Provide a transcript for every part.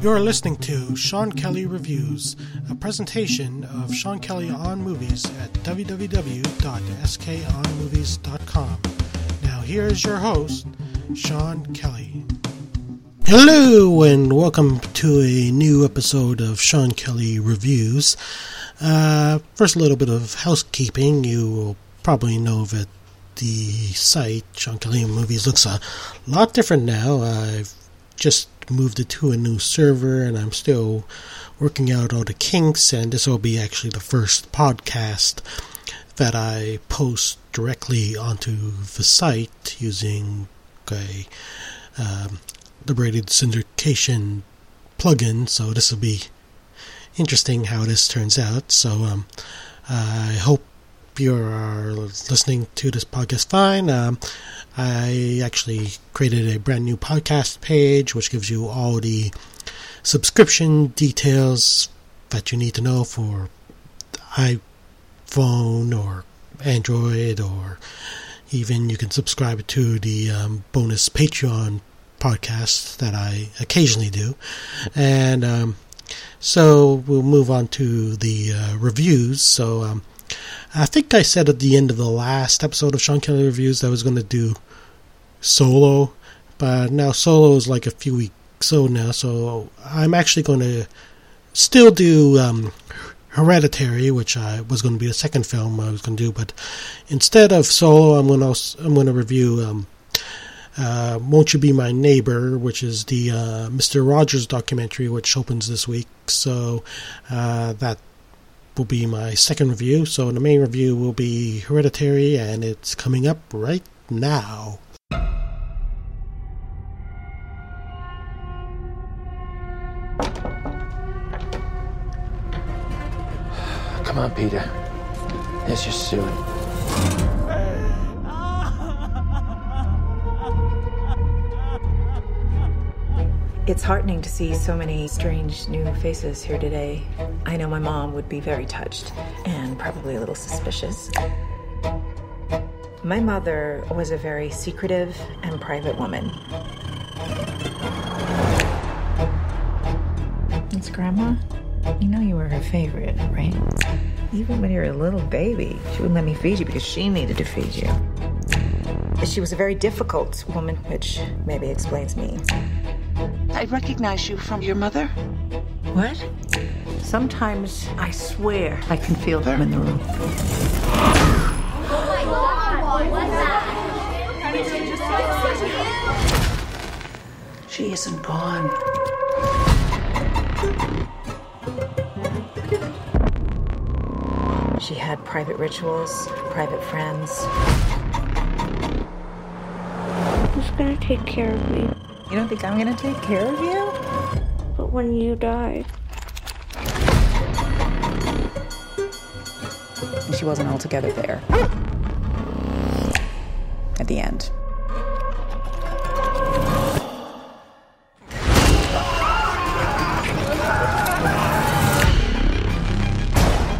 You're listening to Sean Kelly Reviews, a presentation of Sean Kelly on movies at www.skonmovies.com. Now, here is your host, Sean Kelly. Hello, and welcome to a new episode of Sean Kelly Reviews. Uh, first, a little bit of housekeeping. You will probably know that the site, Sean Kelly Movies, looks a lot different now. I've just moved it to a new server and I'm still working out all the kinks and this will be actually the first podcast that I post directly onto the site using a um, liberated syndication plugin. So this will be interesting how this turns out. So um, I hope you are listening to this podcast fine um, I actually created a brand new podcast page which gives you all the subscription details that you need to know for iPhone or Android, or even you can subscribe to the um, bonus Patreon podcast that I occasionally do. And um, so we'll move on to the uh, reviews. So um, I think I said at the end of the last episode of Sean Kelly Reviews that I was going to do solo, but now solo is like a few weeks old now, so I'm actually going to still do um, Hereditary, which I was going to be the second film I was going to do, but instead of solo, I'm going to I'm going to review um, uh, "Won't You Be My Neighbor," which is the uh, Mister Rogers documentary, which opens this week. So uh, that will be my second review. So the main review will be Hereditary, and it's coming up right now. Come on, Peter. There's your suit. It's heartening to see so many strange new faces here today. I know my mom would be very touched and probably a little suspicious. My mother was a very secretive and private woman. It's Grandma. You know you were her favorite, right? Even when you were a little baby, she wouldn't let me feed you because she needed to feed you. She was a very difficult woman, which maybe explains me. I recognize you from your mother. What? Sometimes I swear I can feel them in the room. Oh my God. she isn't gone. She had private rituals, private friends. Who's gonna take care of me? You don't think I'm gonna take care of you? But when you die, And she wasn't altogether there. At the end.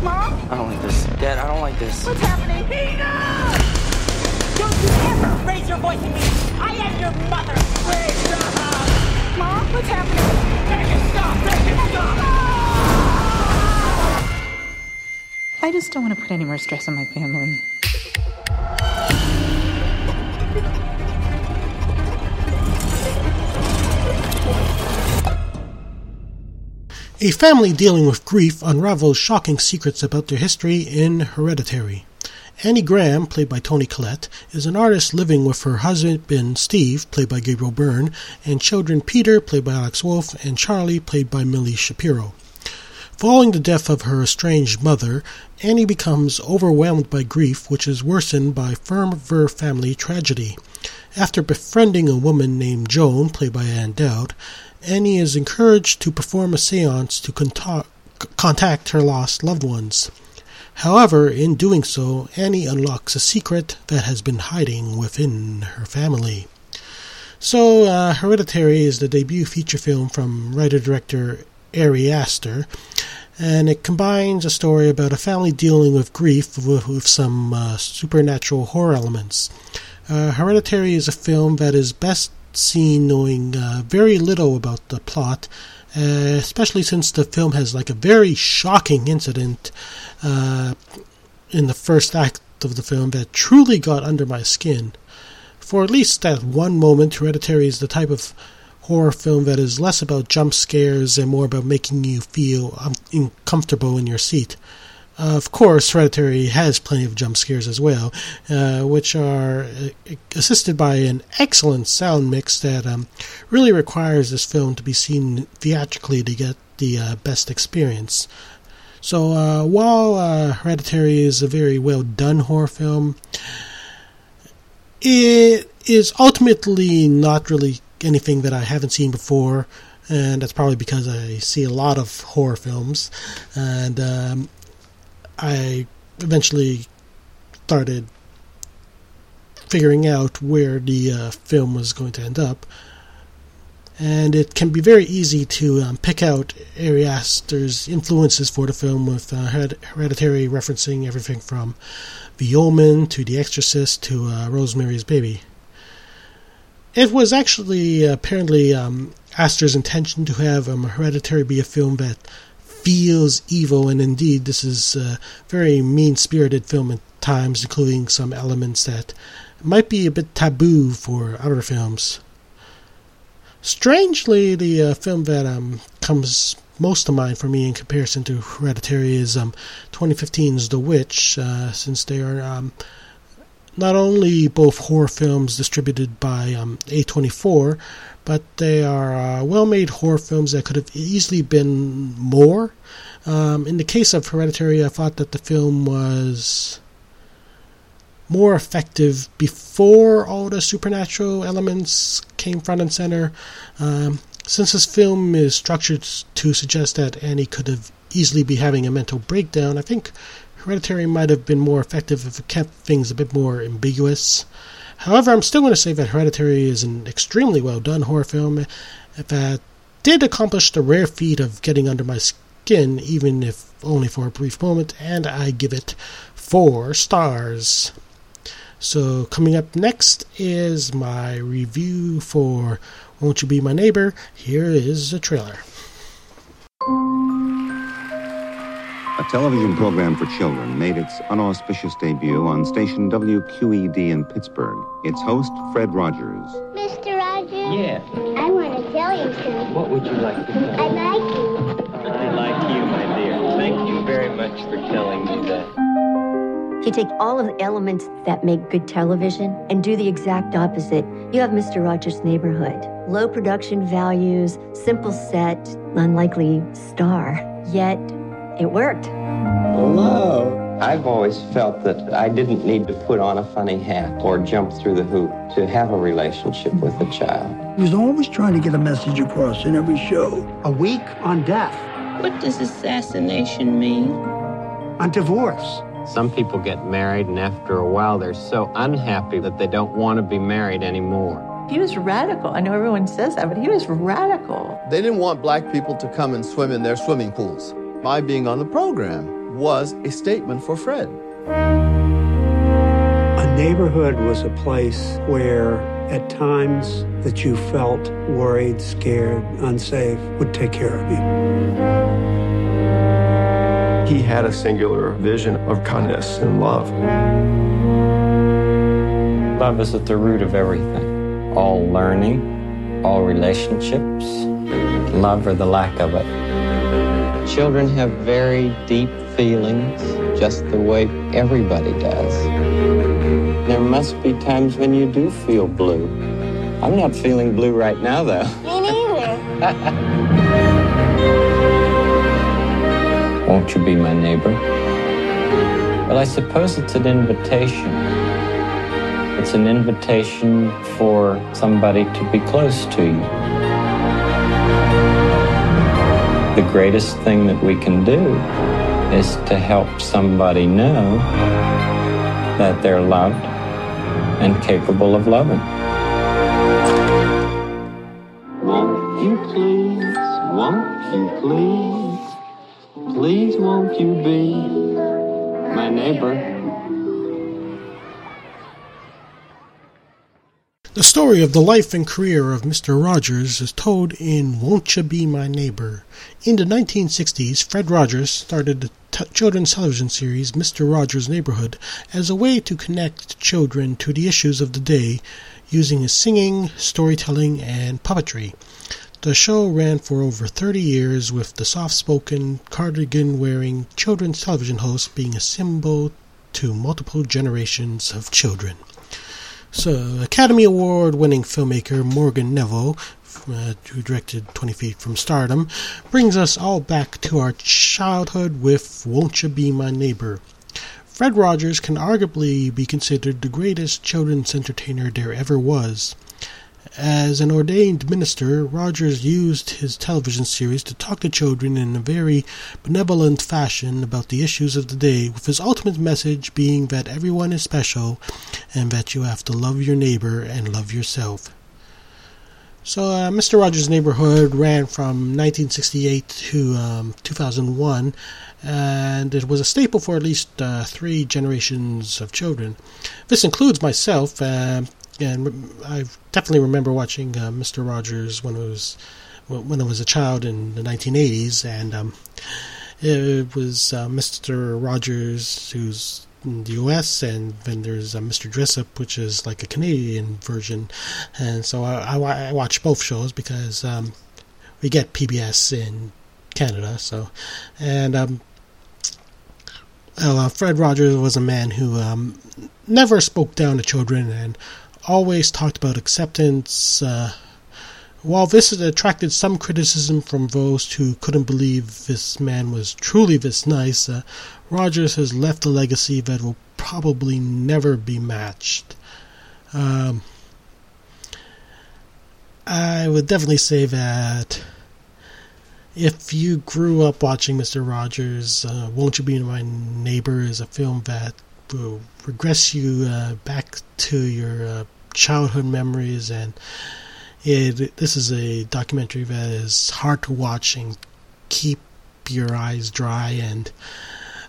Mom? I don't like this. Dad, I don't like this. What's happening? Peter! Don't you ever raise your voice at me! I am your mother! Mom, what's happening? Make it stop! Make it stop! I just don't want to put any more stress on my family. A family dealing with grief unravels shocking secrets about their history in Hereditary. Annie Graham, played by Toni Collette, is an artist living with her husband Ben, Steve, played by Gabriel Byrne, and children Peter, played by Alex Wolff, and Charlie, played by Millie Shapiro. Following the death of her estranged mother, Annie becomes overwhelmed by grief, which is worsened by firm further family tragedy. After befriending a woman named Joan, played by Ann Dowd, Annie is encouraged to perform a seance to contact her lost loved ones. However, in doing so, Annie unlocks a secret that has been hiding within her family. So, uh, Hereditary is the debut feature film from writer director Ari Aster, and it combines a story about a family dealing with grief with, with some uh, supernatural horror elements. Uh, Hereditary is a film that is best seen knowing uh, very little about the plot uh, especially since the film has like a very shocking incident uh, in the first act of the film that truly got under my skin. For at least that one moment, Hereditary is the type of horror film that is less about jump scares and more about making you feel uncomfortable in your seat. Of course, Hereditary has plenty of jump scares as well, uh, which are uh, assisted by an excellent sound mix that um, really requires this film to be seen theatrically to get the uh, best experience. So, uh, while uh, Hereditary is a very well done horror film, it is ultimately not really anything that I haven't seen before and that's probably because I see a lot of horror films, and um, I eventually started figuring out where the uh, film was going to end up. And it can be very easy to um, pick out Ari Aster's influences for the film, with uh, Hereditary referencing everything from The Omen to The Exorcist to uh, Rosemary's Baby. It was actually apparently um, Aster's intention to have um, Hereditary be a film that feels evil, and indeed, this is a very mean spirited film at times, including some elements that might be a bit taboo for other films. Strangely, the uh, film that um, comes most to mind for me in comparison to Hereditary is um, 2015's The Witch, uh, since they are um, not only both horror films distributed by um, A24, but they are uh, well made horror films that could have easily been more. Um, in the case of Hereditary, I thought that the film was more effective before all the supernatural elements came front and center. Um, since this film is structured to suggest that Annie could have easily be having a mental breakdown, I think Hereditary might have been more effective if it kept things a bit more ambiguous. However, I'm still going to say that Hereditary is an extremely well done horror film that did accomplish the rare feat of getting under my skin, even if only for a brief moment, and I give it four stars. So, coming up next is my review for Won't You Be My Neighbor. Here is the trailer. Television program for children made its unauspicious debut on station WQED in Pittsburgh. Its host, Fred Rogers. Mr. Rogers? Yeah. I want to tell you something. What would you like to know? I like you. I like you, my dear. Thank you very much for telling me that. You take all of the elements that make good television and do the exact opposite. You have Mr. Rogers' Neighborhood. Low production values, simple set, unlikely star. Yet it worked. Hello. I've always felt that I didn't need to put on a funny hat or jump through the hoop to have a relationship with a child. He was always trying to get a message across in every show. A week on death. What does assassination mean? On divorce. Some people get married, and after a while, they're so unhappy that they don't want to be married anymore. He was radical. I know everyone says that, but he was radical. They didn't want black people to come and swim in their swimming pools. My being on the program was a statement for Fred. A neighborhood was a place where, at times that you felt worried, scared, unsafe, would take care of you. He had a singular vision of kindness and love. Love is at the root of everything. All learning, all relationships, love or the lack of it. Children have very deep feelings, just the way everybody does. There must be times when you do feel blue. I'm not feeling blue right now, though. Me neither. Won't you be my neighbor? Well, I suppose it's an invitation. It's an invitation for somebody to be close to you. The greatest thing that we can do is to help somebody know that they're loved and capable of loving. Won't you please, won't you please, please won't you be my neighbor? The story of the life and career of Mr. Rogers is told in Won't You Be My Neighbor. In the 1960s, Fred Rogers started the t- children's television series Mr. Rogers' Neighborhood as a way to connect children to the issues of the day using his singing, storytelling, and puppetry. The show ran for over 30 years with the soft-spoken, cardigan-wearing children's television host being a symbol to multiple generations of children. So, Academy Award winning filmmaker Morgan Neville, uh, who directed 20 Feet from Stardom, brings us all back to our childhood with Won't You Be My Neighbor. Fred Rogers can arguably be considered the greatest children's entertainer there ever was. As an ordained minister, Rogers used his television series to talk to children in a very benevolent fashion about the issues of the day, with his ultimate message being that everyone is special and that you have to love your neighbor and love yourself. So, uh, Mr. Rogers' Neighborhood ran from 1968 to um, 2001, and it was a staple for at least uh, three generations of children. This includes myself. Uh, and I definitely remember watching uh, Mr. Rogers when I was when I was a child in the 1980s, and um, it was uh, Mr. Rogers who's in the U.S. and then there's uh, Mr. Dressup, which is like a Canadian version, and so I, I, I watch both shows because um, we get PBS in Canada. So, and um, uh, Fred Rogers was a man who um, never spoke down to children and always talked about acceptance. Uh, while this attracted some criticism from those who couldn't believe this man was truly this nice, uh, Rogers has left a legacy that will probably never be matched. Um, I would definitely say that if you grew up watching Mr. Rogers, uh, Won't You Be My Neighbor is a film that will regress you uh, back to your uh, childhood memories and it this is a documentary that is hard to watch and keep your eyes dry and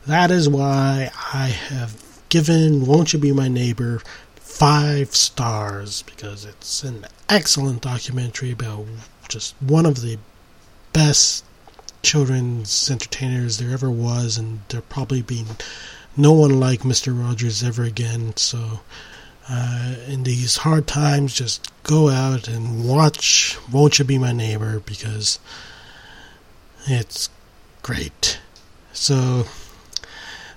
that is why I have given Won't You Be My Neighbor five stars because it's an excellent documentary about just one of the best children's entertainers there ever was and there probably be no one like Mr. Rogers ever again so uh, in these hard times, just go out and watch Won't You Be My Neighbor because it's great. So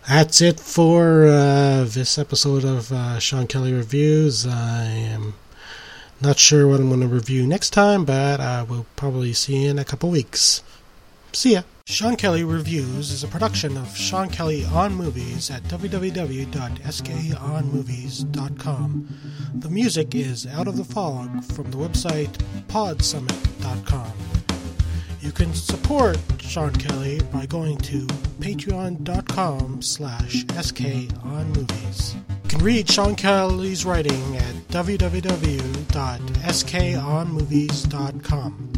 that's it for uh, this episode of uh, Sean Kelly Reviews. I am not sure what I'm going to review next time, but I will probably see you in a couple weeks. See ya. Sean Kelly Reviews is a production of Sean Kelly on Movies at www.skonmovies.com. The music is Out of the Fog from the website podsummit.com. You can support Sean Kelly by going to patreon.com slash skonmovies. You can read Sean Kelly's writing at www.skonmovies.com.